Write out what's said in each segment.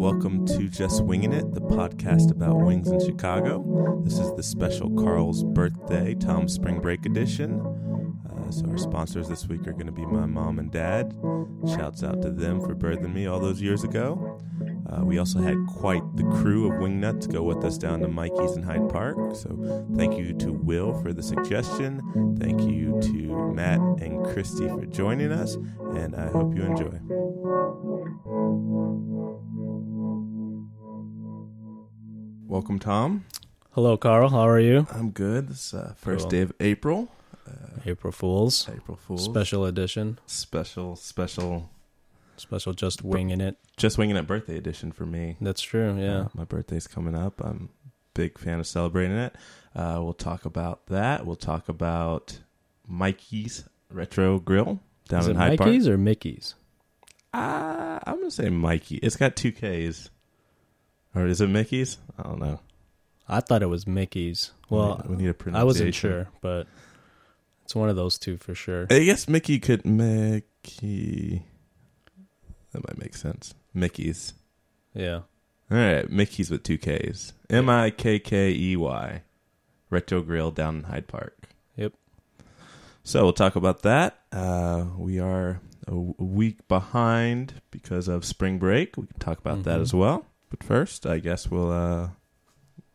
Welcome to Just Winging It, the podcast about wings in Chicago. This is the special Carl's birthday, Tom Spring Break edition. Uh, so, our sponsors this week are going to be my mom and dad. Shouts out to them for birthing me all those years ago. Uh, we also had quite the crew of Wingnuts go with us down to Mikey's in Hyde Park. So thank you to Will for the suggestion. Thank you to Matt and Christy for joining us, and I hope you enjoy. Welcome, Tom. Hello, Carl. How are you? I'm good. This is uh, first Cool. day of April. April Fools. April Fool's Special edition. special, special, Special just winging it. just winging it birthday edition for me. That's true. Yeah. Uh, my birthday's coming up. I'm a big fan of celebrating it. Uh, we'll talk about that. We'll talk about Mikey's Retro Grill down Is in it Hyde Mikey's or Mickey's? Park. Uh, I'm gonna say Mikey. It's got two K's, or is it Mickey's? I don't know. I thought it was Mickey's. We Well, need- we need a I pronunciation. I wasn't sure, but it's one of those two for sure. I guess Mickey could Mickey. That might make sense. Mickey's. Yeah. All right, Mickey's with two K's. M I K K E Y. Retro Grill down in Hyde Park. Yep. So we'll talk about that. Uh, we are a week behind because of spring break. We can talk about that Mhm. as well. But first, I guess we'll. Uh,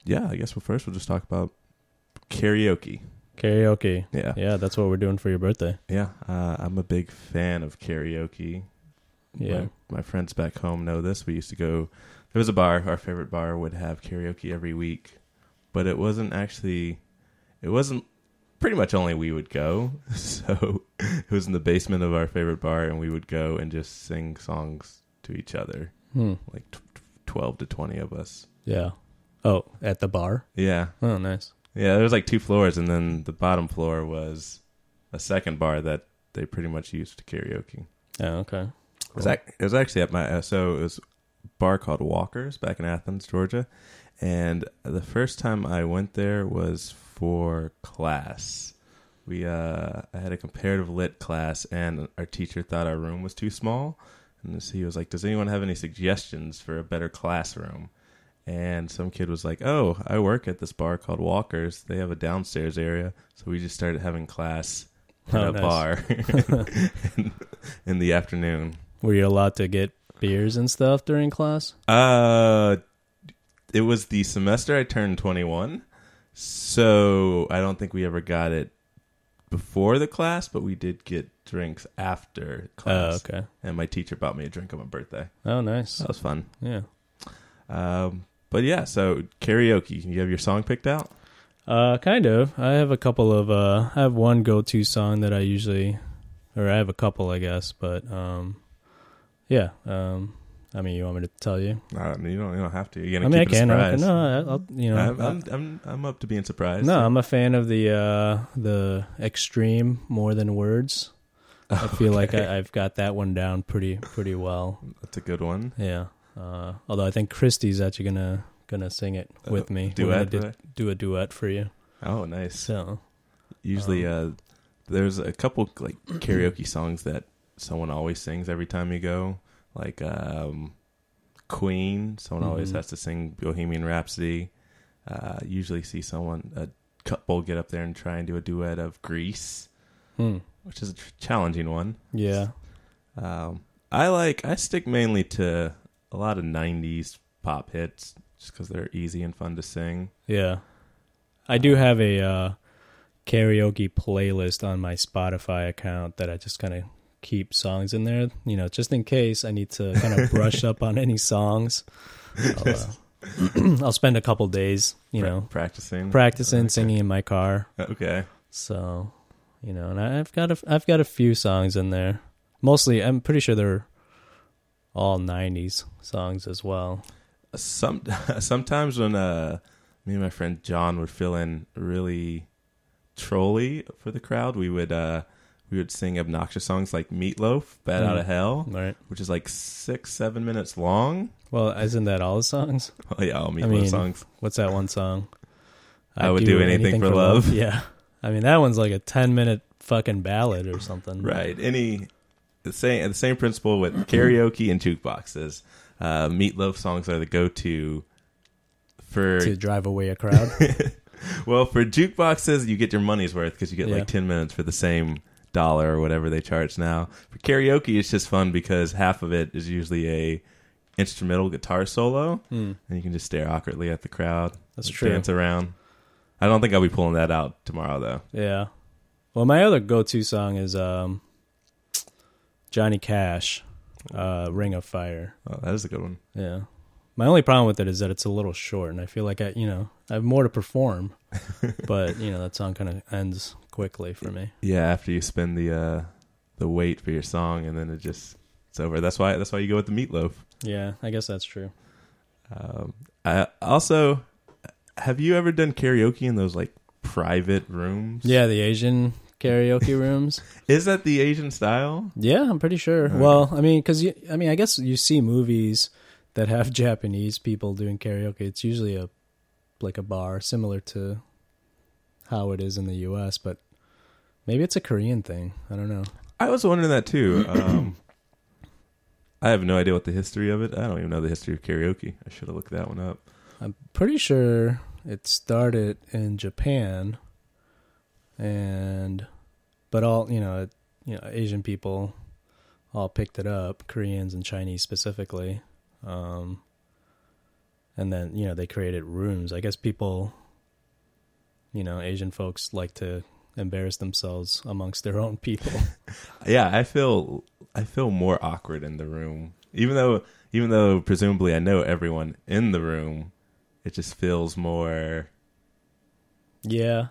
yeah, I guess we'll first we'll just talk about karaoke. Karaoke. Yeah, Yeah, that's what we're doing for your birthday. yeah. Uh, I'm a big fan of karaoke. Yeah. My, my friends back home know this. We used to go. There was a bar. Our favorite bar would have karaoke every week, but it wasn't actually. It wasn't. Pretty much only we would go. So it was in the basement of our favorite bar, and we would go and just sing songs to each other, Hmm. like twelve to twenty of us. Yeah. Oh, at the bar? Yeah, Oh, nice. yeah. There was like two floors, and then the bottom floor was a second bar that they pretty much used to karaoke. Yeah, okay. It was, ac- it was actually at my uh, so it was a bar called Walkers back in Athens, Georgia, and the first time I went there was for class. We uh, I had a comparative lit class, and our teacher thought our room was too small, and so he was like, "Does anyone have any suggestions for a better classroom?" And some kid was like, "Oh, I work at this bar called Walkers. They have a downstairs area." So we just started having class at Oh, a nice. bar in, in the afternoon. Were you allowed to get beers and stuff during class? Uh, it was the semester I turned 21. So I don't think we ever got it before the class, but we did get drinks after Oh, class. okay. And my teacher bought me a drink on my birthday. Oh, nice. That was fun. Yeah. Um, but yeah, so karaoke. You have your song picked out? Uh, kind of. I have a couple of. Uh, I have one go-to song that I usually, or I have a couple, I guess. But um, yeah. Um, I mean, you want me to tell you? Uh, you don't. You don't have to. You're gonna mean, keep a can. I can. surprise. No, I- I'll. You know. I'm, I- I'm, I'm, I'm up to being surprised. no, I'm a fan of the uh the extreme more than words. I feel like I, I've got that one down pretty pretty well. That's a good one. Yeah. Uh, although I think Christy's actually gonna gonna sing it with Uh, me. Duet. di- do a duet for you. Oh, nice. So Usually, Um, uh, there's a couple like karaoke songs that someone always sings every time you go. Like um, Queen, someone always Mhm. has to sing Bohemian Rhapsody. Uh, usually see someone a couple get up there and try and do a duet of Grease, hmm. which is a tr- challenging one. yeah. Um, I like I stick mainly to a lot of '90s pop hits just because they're easy and fun to sing. Yeah. I do have a uh, karaoke playlist on my Spotify account that I just kind of keep songs in there, you know, just in case I need to kind of brush up on any songs. I'll, uh, I'll spend a couple days, you Pra- know, practicing, practicing Okay. singing in my car. Okay, So, you know, and I've got a, I've got a few songs in there. Mostly, I'm pretty sure they're all '90s songs as well. some sometimes when uh me and my friend John would fill in really trolly for the crowd, we would uh we would sing obnoxious songs like Meatloaf, Bat Out of Mm. Hell, Right. which is like six, seven minutes long. Well, isn't that all the songs? Oh yeah, all Meatloaf mean, songs. What's that one song? I would do anything for love. Yeah. I mean, that one's like a 10 minute fucking ballad or something. Right. Any the same the same principle with karaoke and jukeboxes. Uh, meatloaf songs are the go-to for to drive away a crowd. well for jukeboxes. You get your money's worth because you get Yeah. like ten minutes for the same dollar or whatever they charge now. For karaoke, it's just fun because half of it is usually a instrumental guitar solo, Hmm. and you can just stare awkwardly at the crowd. That's and true. Dance around. I don't think I'll be pulling that out tomorrow though. Yeah. Well, my other go-to song is um, Johnny Cash, uh, "Ring of Fire." Oh, that is a good one. Yeah. My only problem with it is that it's a little short, and I feel like I, you know, I have more to perform, but you know that song kind of ends quickly for me. Yeah, after you spend the uh the wait for your song and then it just it's over. That's why that's why you go with the meatloaf. Yeah, I guess that's true. Um I also have you ever done karaoke in those like private rooms? Yeah, the Asian karaoke rooms. Is that the Asian style? Yeah, I'm pretty sure. Well, I mean, because I mean, I guess you see movies that have Japanese people doing karaoke. It's usually a like a bar, similar to how it is in the U.S. But maybe it's a Korean thing. I don't know. I was wondering that too. Um I have no idea what the history of it. I don't even know the history of karaoke. I should have looked that one up. I'm pretty sure it started in Japan, and but all you know, it, you know, Asian people all picked it up, Koreans and Chinese specifically, um, and then you know they created rooms. I guess people, you know, Asian folks like to embarrass themselves amongst their own people. Yeah, I feel I feel more awkward in the room, even though even though presumably I know everyone in the room. It just feels more. yeah,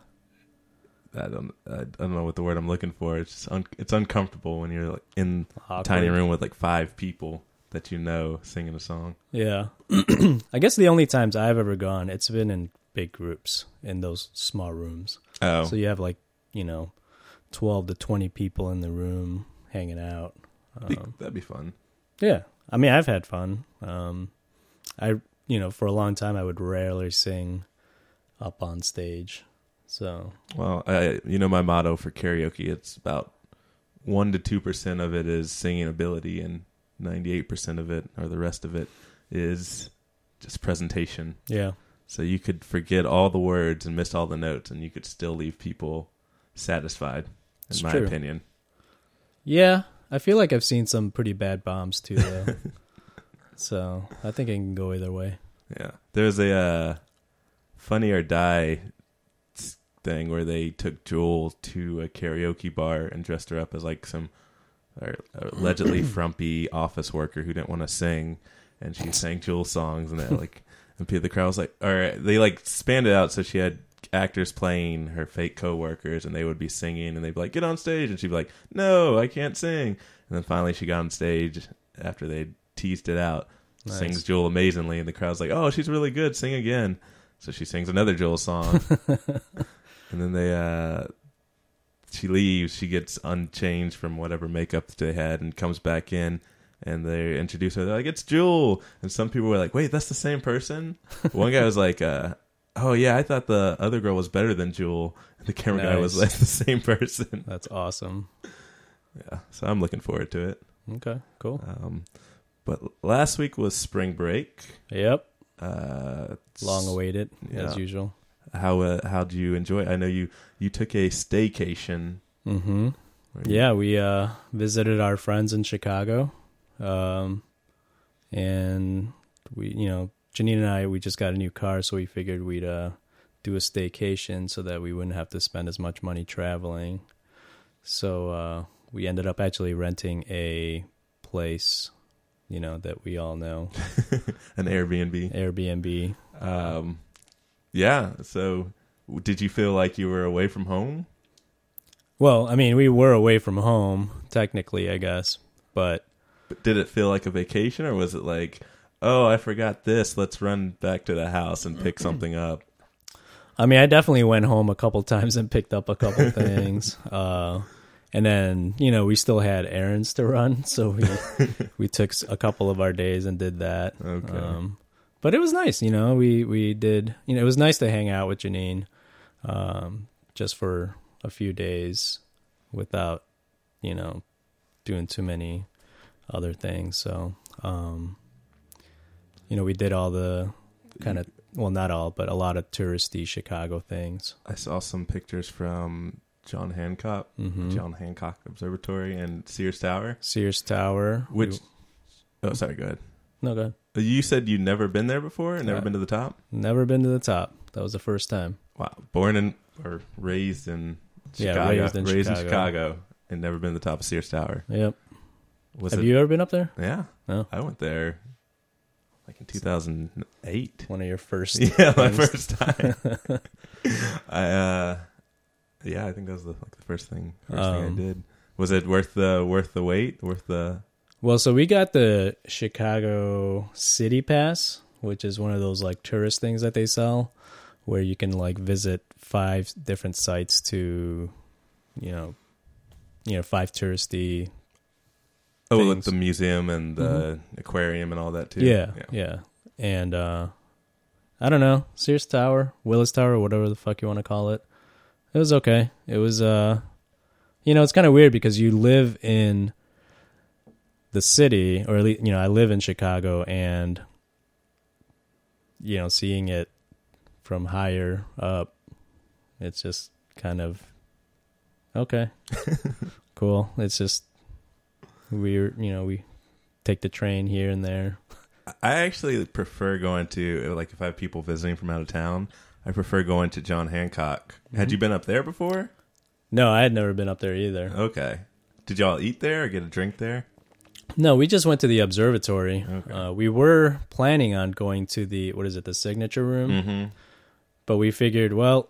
I don't I don't know what the word I'm looking for. It's just un, it's uncomfortable when you're like in a awkward. tiny room with like five people that you know singing a song. Yeah. I guess the only times I've ever gone, it's been in big groups in those small rooms. Oh, So you have like, you know, 12 to 20 people in the room hanging out. Um, that'd be fun. yeah. I mean, I've had fun. Um, I, you know, for a long time, I would rarely sing up on stage. So, Well, I you know my motto for karaoke. It's about one to two percent of it is singing ability, and ninety eight percent of it, or the rest of it, is just presentation. yeah. So you could forget all the words and miss all the notes, and you could still leave people satisfied. In It's my true. opinion, Yeah. I feel like I've seen some pretty bad bombs too, though. so I think it can go either way. yeah. There's a uh, Funny or Die thing where they took Jewel to a karaoke bar and dressed her up as like some or allegedly frumpy office worker who didn't want to sing, and she sang Jewel songs, and that like, and people, the crowd was like, or they like spanned it out so she had actors playing her fake coworkers, and they would be singing, and they'd be like, get on stage, and she'd be like, no, I can't sing, and then finally she got on stage after they teased it out, Nice. sings Jewel amazingly, and the crowd's like, oh, she's really good, sing again. So she sings another Jewel song, and then they uh she leaves, she gets unchanged from whatever makeup they had and comes back in and they introduce her. They're like, It's Jewel and some people were like, Wait, that's the same person? One guy was like, uh, Oh yeah, I thought the other girl was better than Jewel. And the camera guy was like the same person. That's awesome. Yeah. So I'm looking forward to it. Okay, cool. Um but last week was spring break. Yep. Uh Long awaited, as usual. how uh, how do you enjoy it? I know you you took a staycation. Mm-hmm. Yeah, we uh, visited our friends in Chicago, um, and we, you know, Janine and I, we just got a new car, so we figured we'd uh, do a staycation so that we wouldn't have to spend as much money traveling. So uh, we ended up actually renting a place, you know, that we all know, an Airbnb. Airbnb. Um, yeah. So, did you feel like you were away from home? Well, I mean, we were away from home technically, I guess, but But did it feel like a vacation, or was it like, oh, I forgot this. Let's run back to the house and pick something up? I mean, I definitely went home a couple times and picked up a couple things. Uh, and then, you know, we still had errands to run, so we we took a couple of our days and did that. Okay. Um, but it was nice, you know. We we did, you know, it was nice to hang out with Janine, um, just for a few days, without, you know, doing too many other things. So, um, you know, we did all the kind of well, not all, but a lot of touristy Chicago things. I saw some pictures from John Hancock, hmm John Hancock Observatory, and Sears Tower. Sears Tower, Which, We- oh, sorry, go ahead. no, go ahead. You said you'd never been there before, never Uh, been to the top. Never been to the top. That was the first time. Wow, born in or raised in Chicago, Yeah, raised in Chicago. Chicago, and never been to the top of Sears Tower. Yep. Was Have it? you ever been up there? Yeah, No. I went there like in 2008. One of your first. Yeah, my first time. I uh, yeah, I think that was the like the first thing first thing I Um, did. Was it worth the worth the wait? Worth the Well, so we got the Chicago City Pass, which is one of those like tourist things that they sell, where you can like visit five different sites to, you know, you know, five touristy. Oh, like the museum and the aquarium and all that too. Yeah, yeah, and uh, I don't know, Sears Tower, Willis Tower, whatever the fuck you want to call it. It was okay. It was uh, you know, it's kind of weird because you live in the city, or at least you know, I live in Chicago, and you know, seeing it from higher up, it's just kind of okay, cool. It's just weird, you know, we take the train here and there. I actually prefer going to like if I have people visiting from out of town. I prefer going to John Hancock. Had Mhm. you been up there before? No, I had never been up there either. Okay. Did y'all eat there or get a drink there? No, we just went to the observatory. Okay. Uh, we were planning on going to the what is it, the signature room, Mm-hmm. but we figured, well,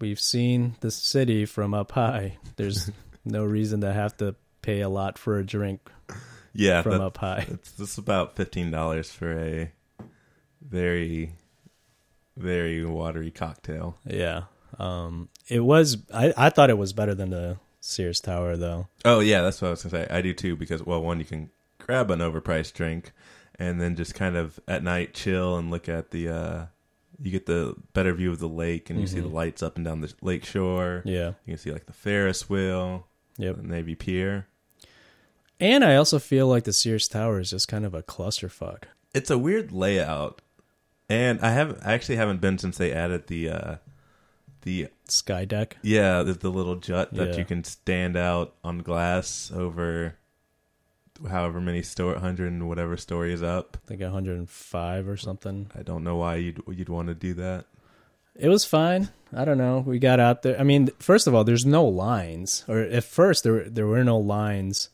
we've seen the city from up high. There's no reason to have to pay a lot for a drink Yeah, from that, up high. it's, it's about fifteen dollars for a very, very watery cocktail. Yeah. Um, it was. I I thought it was better than the Sears Tower though. Oh yeah, that's what I was gonna say. I do too because well, one you can grab an overpriced drink, and then just kind of at night chill and look at the. uh You get the better view of the lake, and you see Mhm. the lights up and down the lake shore. Yeah. You can see like the Ferris wheel, Yep. the Navy Pier. And I also feel like the Sears Tower is just kind of a clusterfuck. It's a weird layout, and I have I actually haven't been since they added the uh the Sky deck. yeah the, the little jut that Yeah. you can stand out on glass over however many store hundred and whatever stories up. I think 105 or something. I don't know why you'd you'd want to do that. It was fine. I don't know. We got out there. I mean, first of all, there's no lines, or at first there there were no lines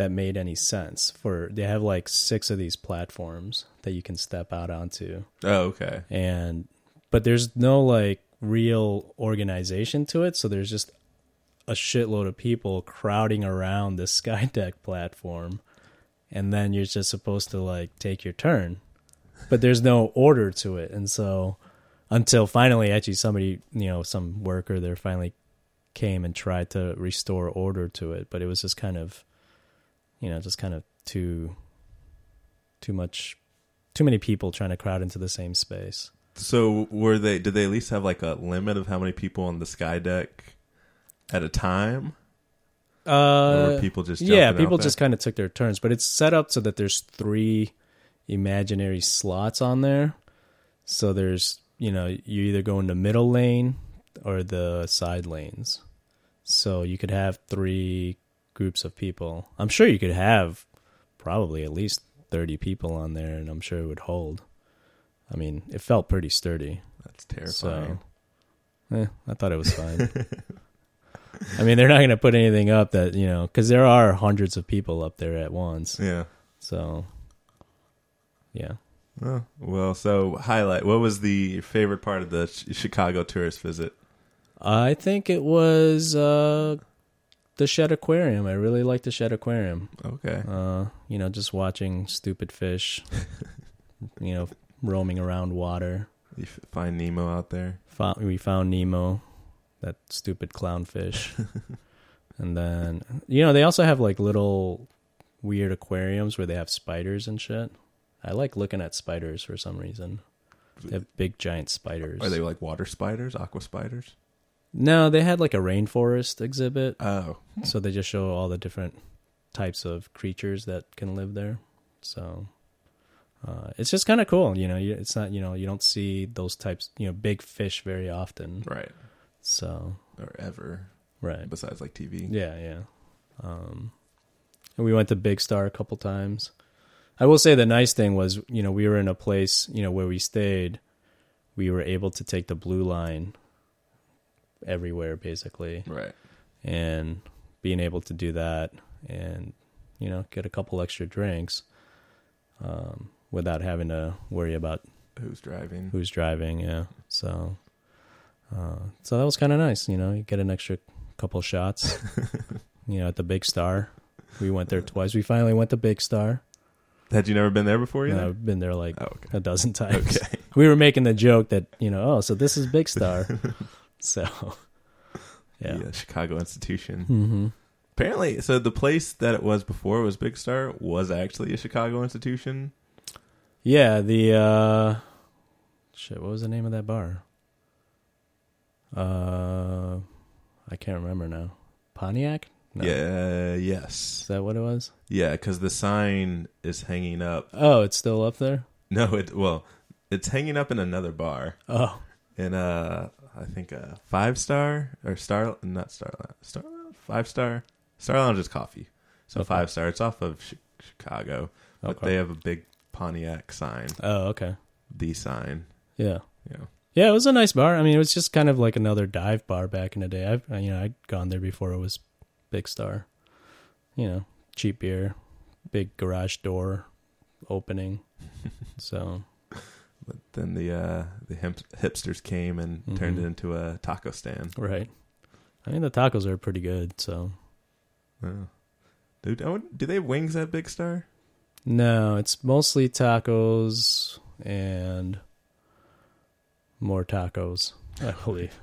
that made any sense. For they have like six of these platforms that you can step out onto, Oh, okay. and but there's no like real organization to it. So there's just a shitload of people crowding around this sky deck platform, and then you're just supposed to like take your turn, but there's no order to it, and so until finally actually somebody you know some worker there finally came and tried to restore order to it but it was just kind of you know just kind of too too much too many people trying to crowd into the same space So were they? Did they at least have like a limit of how many people on the sky deck at a time? or uh were people just yeah people just kind of took their turns but it's set up so that there's three imaginary slots on there so there's you know you either go in the middle lane or the side lanes so you could have three groups of people i'm sure you could have probably at least 30 people on there and i'm sure it would hold i mean it felt pretty sturdy That's terrifying. so eh, i thought it was fine i mean they're not going to put anything up that you know because there are hundreds of people up there at once Yeah. so yeah Oh, well, so highlight. What was the favorite part of the Chicago tourist visit? i think it was uh the Shedd aquarium i really like the Shedd aquarium Okay. uh you know just watching stupid fish you know roaming around water You f- find Nemo out there. found, we found Nemo, that stupid clownfish. and then, you know, they also have like little weird aquariums where they have spiders and shit. I like looking at spiders for some reason. They have big giant spiders. Are they like water spiders, aqua spiders? No, they had like a rainforest exhibit, Oh, so they just show all the different types of creatures that can live there. So uh, it's just kind of cool, you know. You, it's not, you know, you don't see those types, you know, big fish very often. right. So Or ever, right, besides like TV. yeah, yeah. Um, and we went to Big Star a couple times. I will say the nice thing was, you know, we were in a place, you know, where we stayed. We were able to take the blue line everywhere, basically. Right. and being able to do that and you know get a couple extra drinks um, without having to worry about Who's driving? who's driving yeah so uh, so that was kind of nice you know you get an extra couple shots you know at the big star we went there twice we finally went to big star Had you never been there before? Yeah, i've been there like Oh, okay. a dozen times Okay. we were making the joke that you know oh so this is big star so yeah The uh, Chicago institution. hmm Apparently, so the place that it was before was Big Star was actually a Chicago institution. Yeah, the uh shit, what was the name of that bar? Uh I can't remember now. Pontiac? No. Yeah. Is Yes. that what it was? Yeah, because the sign is hanging up. Oh, it's still up there? No, it well, it's hanging up in another bar Oh. in uh, I think a five star or star, not star, star, five star. Star Lounge is coffee, so Okay. five star. It's off of Chi- Chicago, but Okay. they have a big Pontiac sign, Oh, okay. the sign. Yeah. Yeah. Yeah, it was a nice bar. I mean, it was just kind of like another dive bar back in the day. I've you know, I'd gone there before it was Big Star. You know, cheap beer, big garage door opening. so, But then the uh, the hip- hipsters came and turned Mhm. it into a taco stand. right. I mean, the tacos are pretty good, so Oh. Dude, do they have wings at Big Star? No, it's mostly tacos and more tacos, I believe.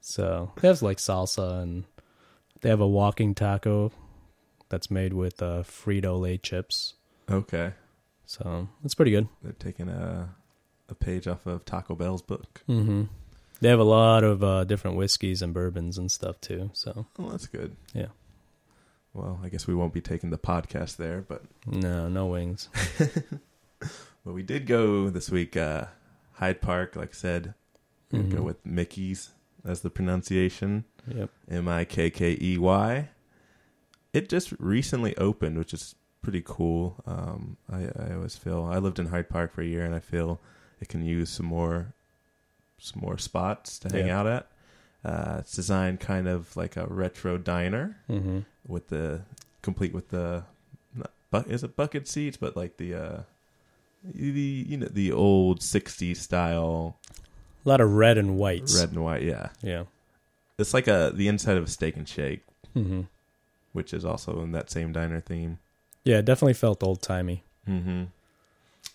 so they have like salsa and they have a walking taco that's made with uh, Frito Lay chips. Okay, So it's pretty good. they're taking a a page off of Taco Bell's book. hmm They have a lot of uh, different whiskeys and bourbons and stuff too. So Oh, that's good. Yeah. Well, I guess we won't be taking the podcast there, but no, no wings. but we did go this week. Uh, Hyde Park, like I said, gonna go with Mickey's as the pronunciation. Yep. M I K K E Y. It just recently opened, which is pretty cool. Um, I, I always feel I lived in Hyde Park for a year, and I feel can use some more some more spots to hang Yeah. out at. Uh, it's designed kind of like a retro diner hmm with the complete with the not, bu- is it bucket seats, but like the uh, the you know the old '60s style A lot of red and whites. red and white. Yeah, Yeah. it's like a the inside of a steak and shake. hmm which is also in that same diner theme. Yeah, it definitely felt old timey. Mm-hmm.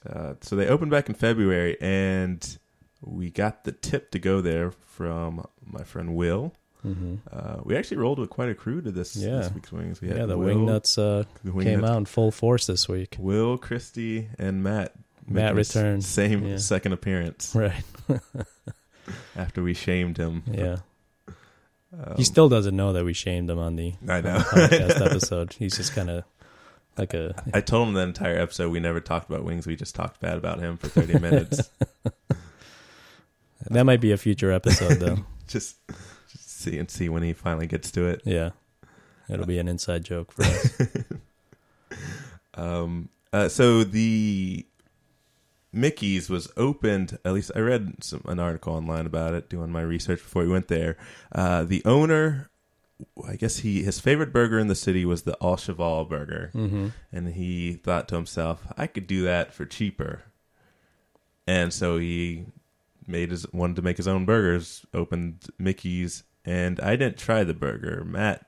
Uh, so they opened back in February, and we got the tip to go there from my friend Will. hmm Uh, we actually rolled with quite a crew to this, Yeah. this week's wings. We had Yeah, the Will, Wingnuts uh, the came Wingnuts- out in full force this week. Will, Christy, and Matt. Matt returned. Same Yeah. second appearance Right. after we shamed him. Yeah. Um, he still doesn't know that we shamed him on the I know. podcast episode. He's just kind of like a I told him the entire episode we never talked about wings. We just talked bad about him for 30 minutes. that might be a future episode though. just, just see and see when he finally gets to it. Yeah. It'll be an inside joke for us. Um, uh, so the Mickey's was opened. At least I read some, an article online about it, doing my research before we went there. Uh, the owner, I guess he his favorite burger in the city was the Au Cheval burger, hmm and he thought to himself, "I could do that for cheaper." And so he made his wanted to make his own burgers. Opened Mickey's, and I didn't try the burger. Matt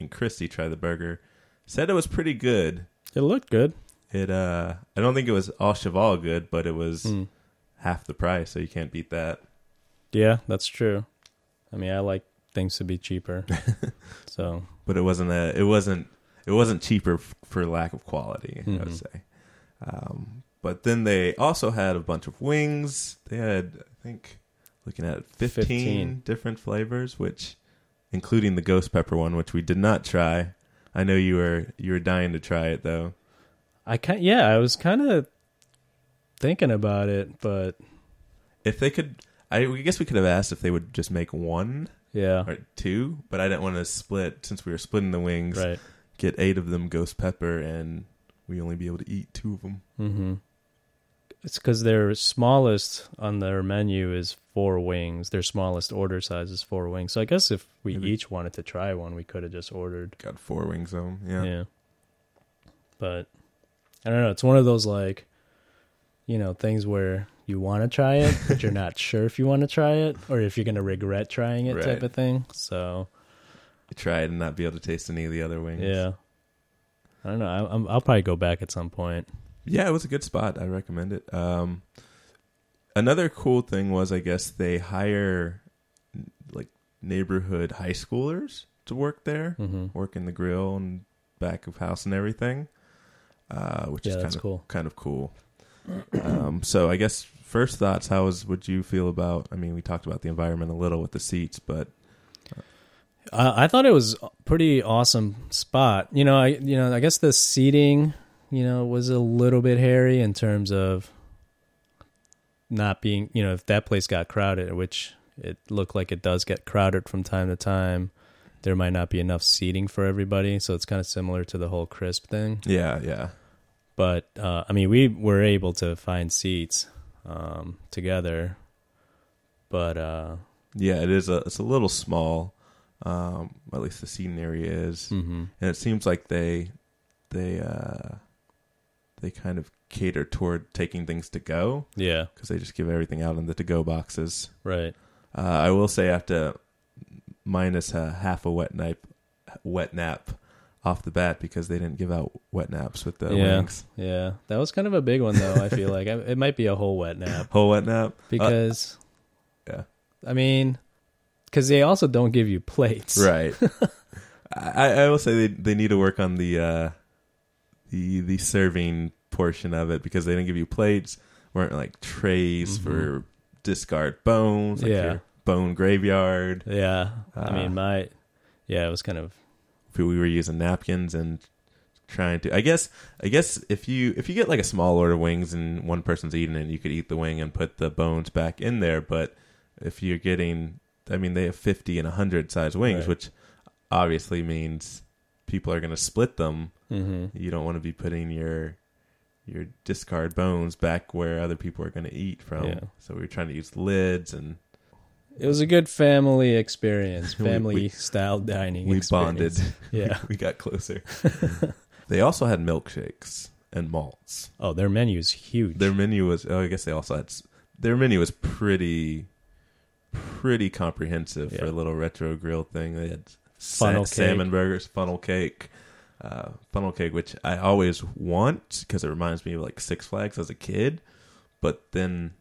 and Christy tried the burger. Said it was pretty good. It looked good. It uh I don't think it was Au Cheval good, but it was Mm. half the price, so you can't beat that. Yeah, that's true. I mean, I like things to be cheaper. so, But it wasn't a it wasn't it wasn't cheaper f- for lack of quality, I would Mhm. say. Um but then they also had a bunch of wings. They had I think looking at 15, 15. different flavors, which including the ghost pepper one, which we did not try. I know you were you were dying to try it though. I can yeah, I was kind of thinking about it, but If they could, I we guess we could have asked if they would just make one yeah, or two, but I didn't want to split since we were splitting the wings. right. Get eight of them ghost pepper, and we only be able to eat two of them. Mm-hmm. It's because their smallest on their menu is four wings. Their smallest order size is four wings. So I guess if we Maybe- each wanted to try one, we could have just ordered. Got four wings of 'em, Yeah. Yeah. But I don't know. It's one of those like, you know, things where you want to try it, but you're not sure if you want to try it or if you're gonna regret trying it, type of thing. So Try it and not be able to taste any of the other wings. yeah. I don't know. I, I'm, I'll probably go back at some point. Yeah, it was a good spot. I recommend it. Um, another cool thing was, I guess they hire like neighborhood high schoolers to work there, hmm work in the grill and back of house and everything, uh, which Yeah, is kind of cool. kind of cool. Um, so I guess first thoughts: How was would you feel about? I mean, we talked about the environment a little with the seats, but Uh, I thought it was a pretty awesome spot. You know, I you know I guess the seating, you know, was a little bit hairy in terms of not being. You know, if that place got crowded, which it looked like it does get crowded from time to time, there might not be enough seating for everybody. So it's kind of similar to the whole crisp thing. yeah, yeah, But uh, I mean, we were able to find seats um, together. But uh, yeah. It is a it's a little small. Um, at least the seating area is. mhm. and it seems like they they uh they kind of cater toward taking things to go yeah, because they just give everything out in the to go boxes. right. Uh, I will say I have to minus a half a wet nap wet nap off the bat because they didn't give out wet naps with the Yeah. wings. Yeah, that was kind of a big one, though. I feel like I- it might be a whole wet nap Whole wet nap because, yeah. I mean, because they also don't give you plates, right. I, I will say they they need to work on the uh the the serving portion of it because they didn't give you plates, weren't like trays Mhm. for discard bones, like Yeah. your bone graveyard. Yeah, I Uh, mean, my yeah, it was kind of We were using napkins and trying to. I guess I guess if you if you get like a small order of wings and one person's eating it, you could eat the wing and put the bones back in there. But if you're getting, I mean, they have fifty and hundred size wings, Right. which obviously means people are going to split them. hmm You don't want to be putting your your discard bones back where other people are going to eat from. Yeah. So we were trying to use lids and It was a good family experience, family we- style dining. we experience. bonded. Yeah. we got closer. they also had milkshakes and malts. Oh, their menu's huge. Their menu was. Oh, I guess they also had. Their menu was pretty, pretty comprehensive for a little retro grill thing. They had Funnel sa- salmon burgers, funnel cake, uh, funnel cake, which I always want because it reminds me of like Six Flags as a kid. But then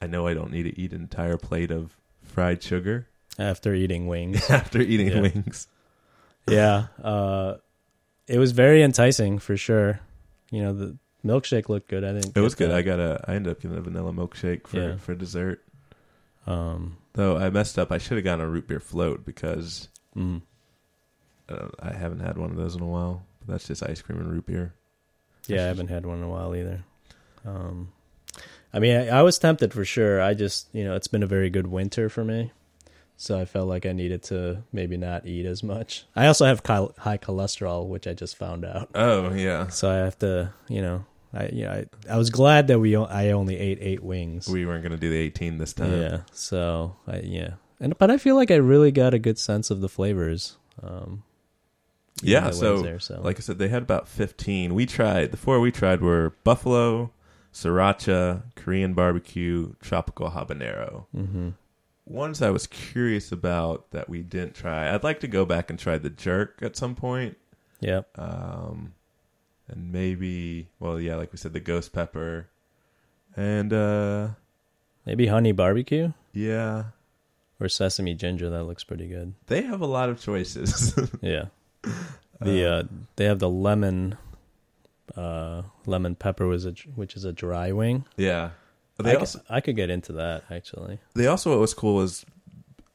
I know I don't need to eat an entire plate of fried sugar after eating wings. after eating Yeah. wings. yeah, uh, it was very enticing for sure. You know, the milkshake looked good. I didn't. It was good. I got a. I ended up getting a vanilla milkshake for Yeah. for dessert. Um, Though I messed up. I should have gotten a root beer float because mm. uh, I haven't had one of those in a while. But that's just ice cream and root beer. Yeah, I haven't had one in a while either. Um, I mean, I, I was tempted for sure. I just, you know, it's been a very good winter for me, so I felt like I needed to maybe not eat as much. I also have chol- high cholesterol, which I just found out, Oh yeah, so I have to, you know, I, you know, I, I was glad that we, o- I only ate eight wings. we weren't gonna do the eighteen this time. yeah, so I, yeah, and but I feel like I really got a good sense of the flavors. Um, Yeah, so, there, so Like I said, they had about fifteen. We tried the four we tried were buffalo, sriracha, Korean barbecue, tropical habanero. hmm Ones I was curious about that we didn't try. I'd like to go back and try the jerk at some point. yeah, um, and maybe well yeah like we said the ghost pepper and uh maybe honey barbecue. yeah or sesame ginger that looks pretty good they have a lot of choices yeah the uh they have the lemon uh lemon pepper was a which is a dry wing yeah I, could- I could get into that actually. they also what was cool was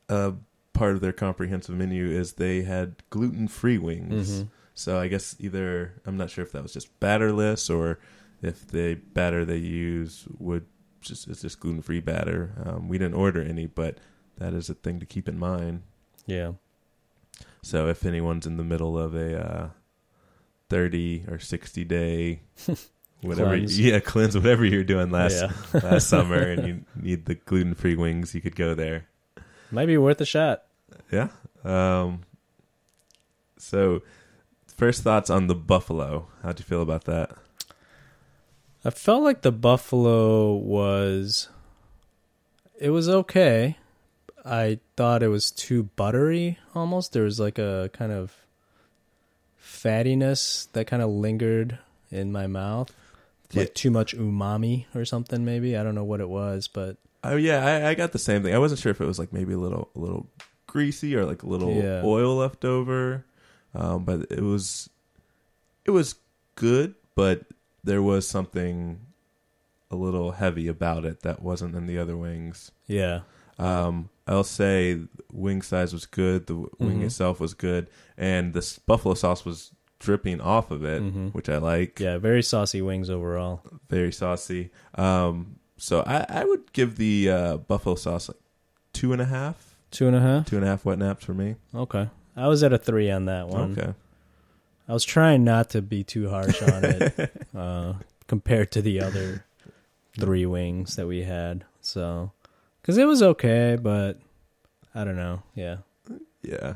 uh, part of their comprehensive menu is they had gluten free wings. Mhm. So I guess either I'm not sure if that was just batterless or if the batter they use would just it's just gluten free batter. Um, we didn't order any, but that is a thing to keep in mind. Yeah. So if anyone's in the middle of a uh, thirty or sixty day whatever, Cleanse. yeah, cleanse whatever you're doing last yeah. last summer, and you need the gluten free wings, you could go there. Might be worth a shot. Yeah. Um, so, first thoughts on the buffalo. How'd you feel about that? I felt like the buffalo was it was okay. I thought it was too buttery almost. There was like a kind of fattiness that kind of lingered in my mouth. Like Yeah. too much umami or something maybe. I don't know what it was, but Oh yeah, I, I got the same thing. I wasn't sure if it was like maybe a little a little greasy or like a little Yeah. oil left over, um, but it was it was good, but there was something a little heavy about it that wasn't in the other wings. yeah. Um, I'll say wing size was good. The wing Mhm. itself was good, and the buffalo sauce was dripping off of it, Mhm. which I like. Yeah, very saucy wings overall. Very saucy. Um, so I, I would give the uh, buffalo sauce like two and a half, Two and a half. two and a half wet naps for me. Okay. I was at a three on that one. Okay. I was trying not to be too harsh on it uh, compared to the other three wings that we had. So, because it was okay, but I don't know. Yeah, Yeah,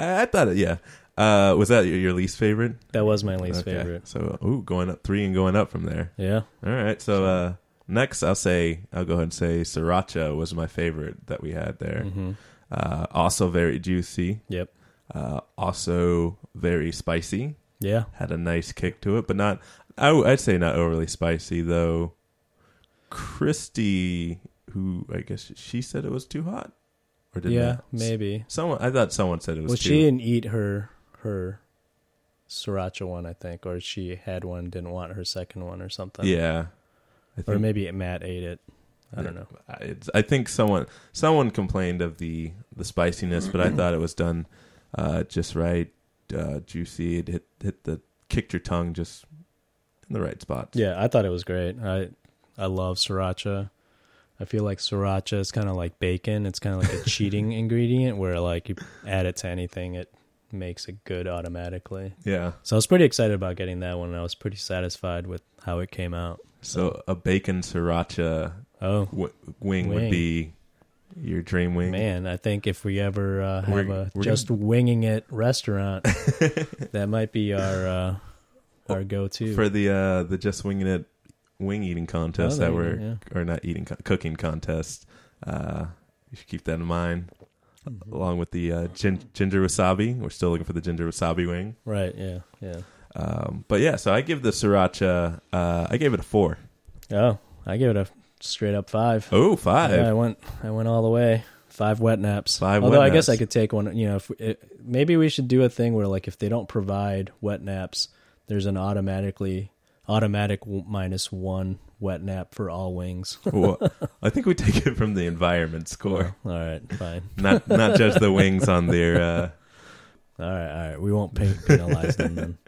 I, I thought it. Yeah. Uh, was that your, your least favorite? that was my least Okay. favorite. So, ooh, going up three and going up from there. Yeah. All right. So uh, next, I'll say I'll go ahead and say sriracha was my favorite that we had there. hmm Uh, also very juicy. Yep. Uh, also very spicy. Yeah. Had a nice kick to it, but not. I, w- I'd say not overly spicy though. Christy, who I guess she said it was too hot, or did yeah. Maybe. Someone I thought someone said it was Well, too. she didn't eat her her sriracha one, I think, or she had one, didn't want her second one, or something. yeah. I Or maybe Matt ate it. I don't know. I, it's, I think someone someone complained of the the spiciness, but I thought it was done uh, just right, uh, juicy. It hit hit the kicked your tongue just in the right spots. Yeah, I thought it was great. I I love sriracha. I feel like sriracha is kind of like bacon. It's kind of like a cheating ingredient where like you add it to anything, it makes it good automatically. yeah. So I was pretty excited about getting that one. I was pretty satisfied with how it came out. So a bacon sriracha Oh w- wing, would be your dream wing. man, I think if we ever uh, have We're- a we're just winging it restaurant, that might be our uh, our go to. for the uh, the just winging it wing eating contest Oh, that we're or not eating co- cooking contests. Uh, you should keep that in mind. Mm-hmm. Along with the uh, gin- ginger wasabi, we're still looking for the ginger wasabi wing. Right? Yeah. Yeah. Um, but yeah, so I give the sriracha. Uh, I gave it a four. Oh, I give it a straight up five. Oh, five. Yeah, I went. I went all the way. Five wet naps. Five Although wet I guess I could take one. You know, if it, maybe we should do a thing where, like, if they don't provide wet naps, there's an automatically automatic w- minus one wet nap for all wings. Well, I think we take it from the environment score, all right, fine. not not judge the wings on their. Uh, All right, all right. We won't pay, penalize them then.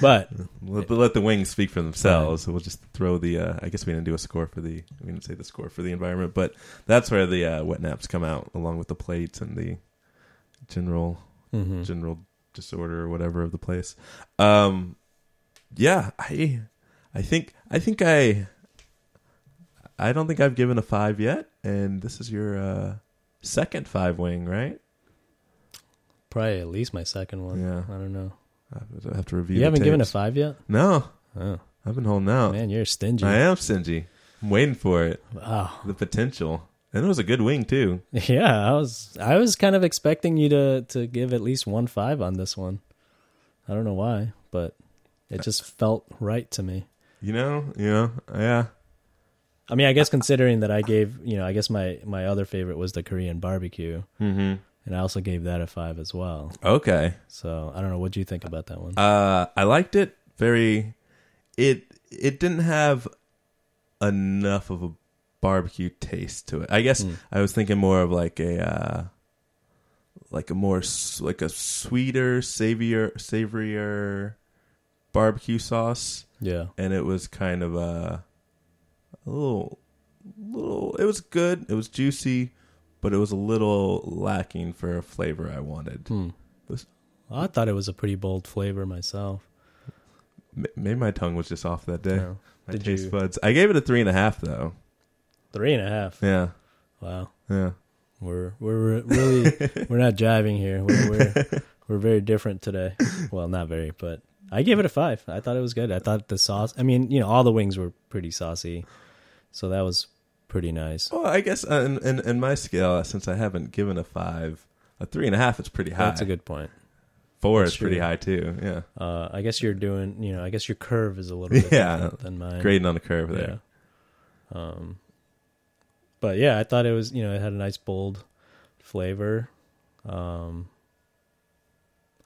But let, let the wings speak for themselves. We'll just throw the. Uh, I guess we didn't do a score for the. We didn't say the score for the environment, but that's where the uh, wet naps come out, along with the plates and the general mhm. general disorder or whatever of the place. Um, yeah, I, I think I think I, I don't think I've given a five yet, and this is your uh, second five wing, right? probably at least my second one. Yeah. I don't know. I have to- I have to review. You haven't given a five yet? No, Oh I've been holding out. man, you're stingy. I am stingy. I'm waiting for it. Wow. The potential, and it was a good wing too. Yeah, I was I was kind of expecting you to to give at least one five on this one. I don't know why, but it just felt right to me. You know, you know, yeah. I mean, I guess considering that I gave, you know, I guess my my other favorite was the Korean barbecue, Mm-hmm. and I also gave that a five as well. Okay. So I don't know. What do you think about that one? Uh, I liked it. Very. It it didn't have enough of a barbecue taste to it. I guess Mm. I was thinking more of like a uh, like a more like a sweeter, savorier, savorier barbecue sauce, Yeah. and it was kind of a, a little, little. It was good. It was juicy, but it was a little lacking for a flavor I wanted. Hmm. Was- I thought it was a pretty bold flavor myself. Maybe my tongue was just off that day. Yeah. My Did taste you- buds. I gave it a three and a half though. Three and a half. Yeah, Wow. yeah. We're we're really we're not jiving here. We're we're, we're very different today. Well, not very, but I gave it a five. I thought it was good. I thought the sauce. I mean, you know, all the wings were pretty saucy, so that was pretty nice. Well, I guess uh, in, in in my scale, since I haven't given a five, a three and a half is pretty high. That's a good point. Four That's is pretty high too. Yeah, Uh, I guess you're doing. You know, I guess your curve is a little bit Yeah. different than mine. grading on the curve there. Yeah. Um, but yeah, I thought it was. You know, it had a nice bold flavor. Um,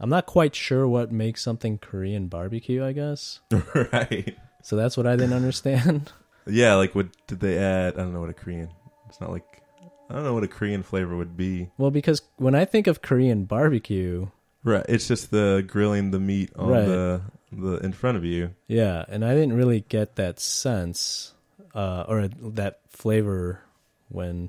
I'm not quite sure what makes something Korean barbecue. I guess. right. So that's what I didn't understand. Yeah, like what did they add? I don't know what a Korean. It's not like I don't know what a Korean flavor would be. well, because when I think of Korean barbecue, Right. It's just the grilling the meat on Right. the the in front of you. yeah, and I didn't really get that sense uh, or that flavor when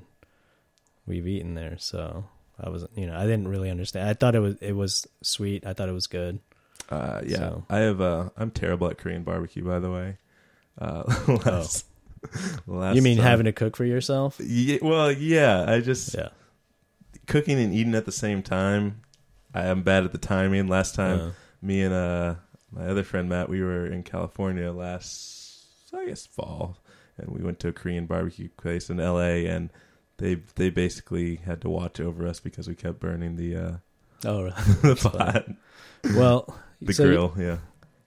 we've eaten there. So I was, you know, I didn't really understand. I thought it was it was sweet. I thought it was good. Uh, yeah. So- I have. Uh, I'm terrible at Korean barbecue, by the way. Uh, last, last Oh. you mean time- having to cook for yourself? Yeah, well, yeah. I just Yeah. cooking and eating at the same time. I am bad at the timing. Last time, Uh, me and uh my other friend Matt, we were in California last, I guess fall, and we went to a Korean barbecue place in L.A. and they they basically had to watch over us because we kept burning the uh oh, really? the pot, well, the so, grill. Yeah,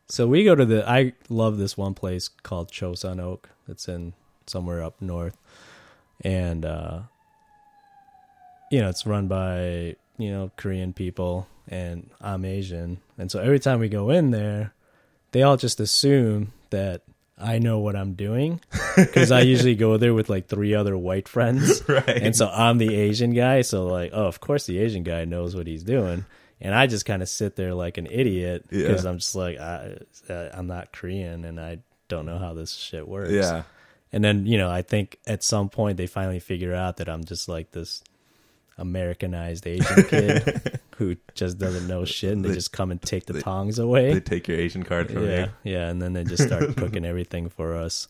So we go to the. I love this one place called Cho Sun Ok. It's in somewhere up north, and uh, you know it's run by you know Korean people, and I'm Asian, and so every time we go in there, they all just assume that I know what I'm doing because I usually go there with like three other white friends. right. And so I'm the Asian guy. So like, oh, of course the Asian guy knows what he's doing. And I just kind of sit there like an idiot because Yeah. I'm just like, I, uh, I'm not Korean and I don't know how this shit works. yeah, And then, you know, I think at some point they finally figure out that I'm just like this Americanized Asian kid who just doesn't know shit and they, They- just come and take the they- tongs away they take your Asian card from yeah, you. yeah, and then they just start cooking everything for us.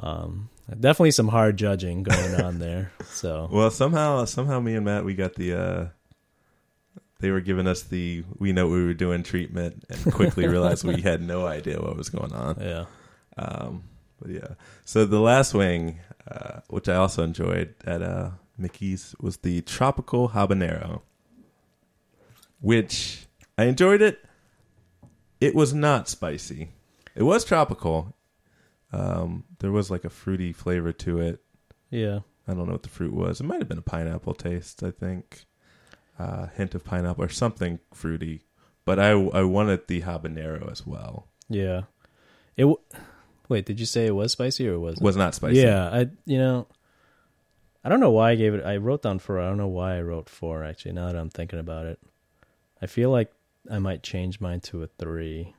Um, definitely some hard judging going on there. So Well, somehow, somehow, me and Matt, we got the. uh They were giving us the "we know we were doing" treatment, and quickly realized we had no idea what was going on. yeah, Um, but yeah, so the last wing, uh, which I also enjoyed at uh, Mickey's, was the tropical habanero, which I enjoyed it. It was not spicy. It was tropical. Um, there was like a fruity flavor to it. yeah, I don't know what the fruit was. It might have been a pineapple taste. I think, uh, hint of pineapple or something fruity. But I I wanted the habanero as well. yeah. It. W- Wait, did you say it was spicy or was it? Was not spicy. Yeah, I. You know, I don't know why I gave it. I wrote down four. I don't know why I wrote four. Actually, now that I'm thinking about it, I feel like I might change mine to a three.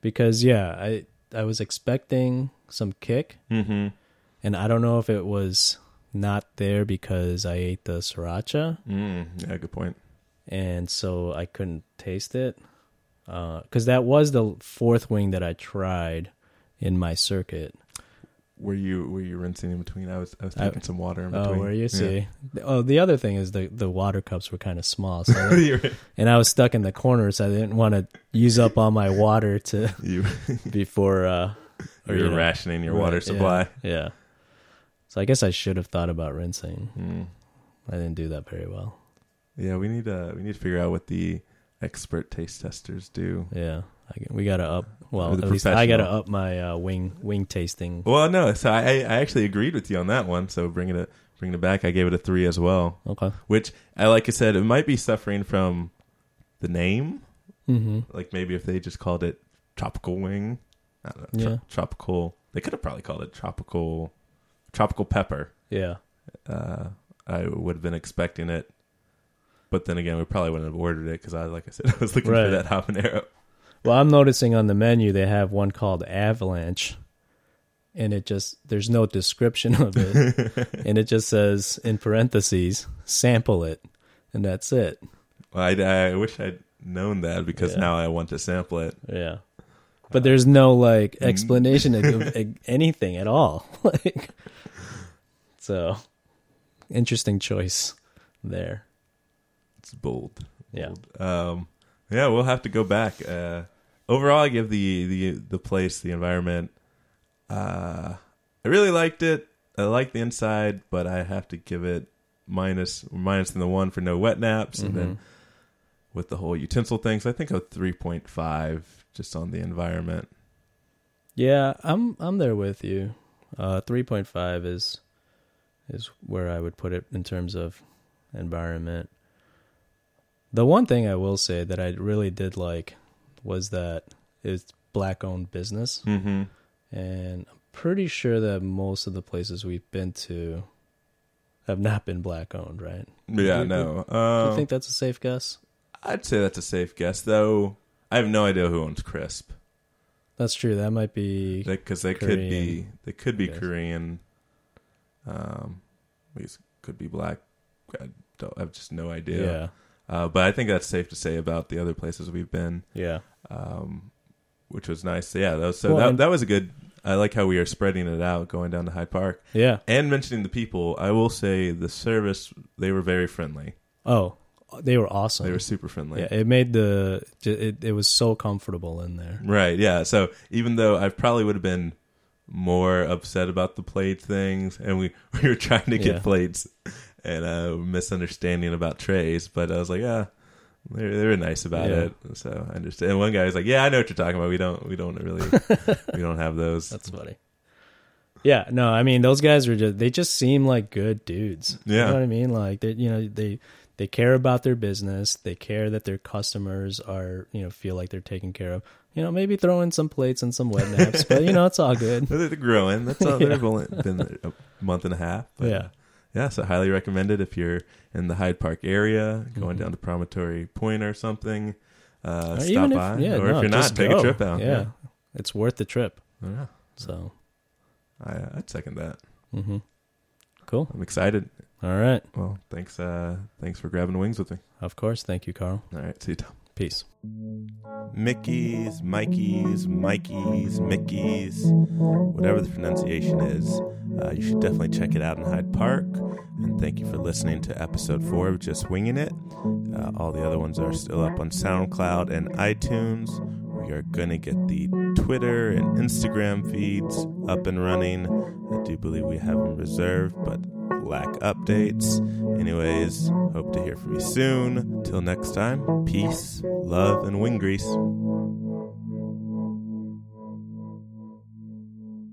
Because yeah, I I was expecting some kick. Mm-hmm. and I don't know if it was not there because I ate the sriracha, Mm, yeah, good point. and so I couldn't taste it. Because that was the fourth wing that I tried in my circuit. Were you were you rinsing in between? I was I was I- taking some water in Oh, between. where you Yeah. see? Oh, the other thing is the the water cups were kind of small, so and I was stuck in the corner, so I didn't want to use up all my water to you before. uh or, you're you know, rationing your right, water yeah, supply. Yeah. So I guess I should have thought about rinsing. Mm. I didn't do that very well. Yeah, we need uh we need to figure out what the expert taste testers do. Yeah, I, we gotta up. Well, at least I gotta up my uh, wing wing tasting. Well, no, so I I actually agreed with you on that one. So bringing it bringing it back, I gave it a three as well. Okay. Which I like I said, it might be suffering from the name. Mm-hmm. Like maybe if they just called it tropical wing, I don't know, tro- Yeah. tropical. They could have probably called it tropical tropical pepper. Yeah. Uh, I would have been expecting it, but then again, we probably wouldn't have ordered it because I, like I said, I was looking Right. for that habanero. Well, I'm noticing on the menu they have one called Avalanche, and it just there's no description of it, and it just says in parentheses, sample it, and that's it. Well, I, I wish I'd known that because Yeah. now I want to sample it. Yeah. But there's no like explanation of, of anything at all. like so interesting choice there. It's bold. Yeah. bold. Um, yeah, we'll have to go back. Uh, overall, I give the the the place, the environment. Uh, I really liked it. I like the inside, but I have to give it minus minus than the one for no wet naps, and then with the whole utensil thing. So I think a three point five just on the environment. Yeah, I'm I'm there with you. Uh 3.5 is is where I would put it in terms of environment. The one thing I will say that I really did like was that it's black owned business Mm-hmm. and I'm pretty sure that most of the places we've been to have not been black owned, right? Yeah, Do- no. Do Um, you think that's a safe guess? I'd say that's a safe guess, though. I have no idea who owns Crisp. That's true. That might be because they, could be they could be. Korean. Um, these could be black. I don't I have just no idea. yeah. Uh, but I think that's safe to say about the other places we've been, Yeah. um, which was nice. So, yeah, that was, so Well, that and- that was a good. I like how we are spreading it out, going down to Hyde Park Yeah. and mentioning the people. I will say the service they were very friendly. Oh, they were awesome. They were super friendly. Yeah, it made the it, it was so comfortable in there. Right. Yeah. So even though I probably would have been more upset about the plate things, and we we were trying to get Yeah. plates and a misunderstanding about trays, but I was like, yeah, they they were nice about Yeah. it. So I understand. And one guy was like, yeah, I know what you're talking about. We don't we don't really we don't have those. That's funny. Yeah, no, I mean those guys are just they just seem like good dudes. You Yeah. know what I mean? Like they you know, they they care about their business, they care that their customers are, you know, feel like they're taken care of. You know, maybe throw in some plates and some wet naps, but you know, it's all good. They're they're growing. That's all. They've only been a month and a half. But, Yeah. Yeah, so highly recommended if you're in the Hyde Park area, going Mhm. down to Promontory Point or something. Uh, Or stop if- by, yeah, or no, if you're not, take a trip out. Yeah. It's worth the trip. yeah. So, I, I'd second that. Mm-hmm. Cool. I'm excited. All right. Well, thanks. Uh, thanks for grabbing wings with me. Of course. Thank you, Carl. All right, see you, Tom. Peace. Mickey's, Mikey's, Mikey's, Mickey's, whatever the pronunciation is. Uh, you should definitely check it out in Hyde Park. And thank you for listening to episode four of Just Winging It. Uh, all the other ones are still up on SoundCloud and iTunes. We are going to get the Twitter and Instagram feeds up and running. I do believe we have them reserved, but updates. Anyways, hope to hear from you soon. Till next time, peace, love, and wing grease.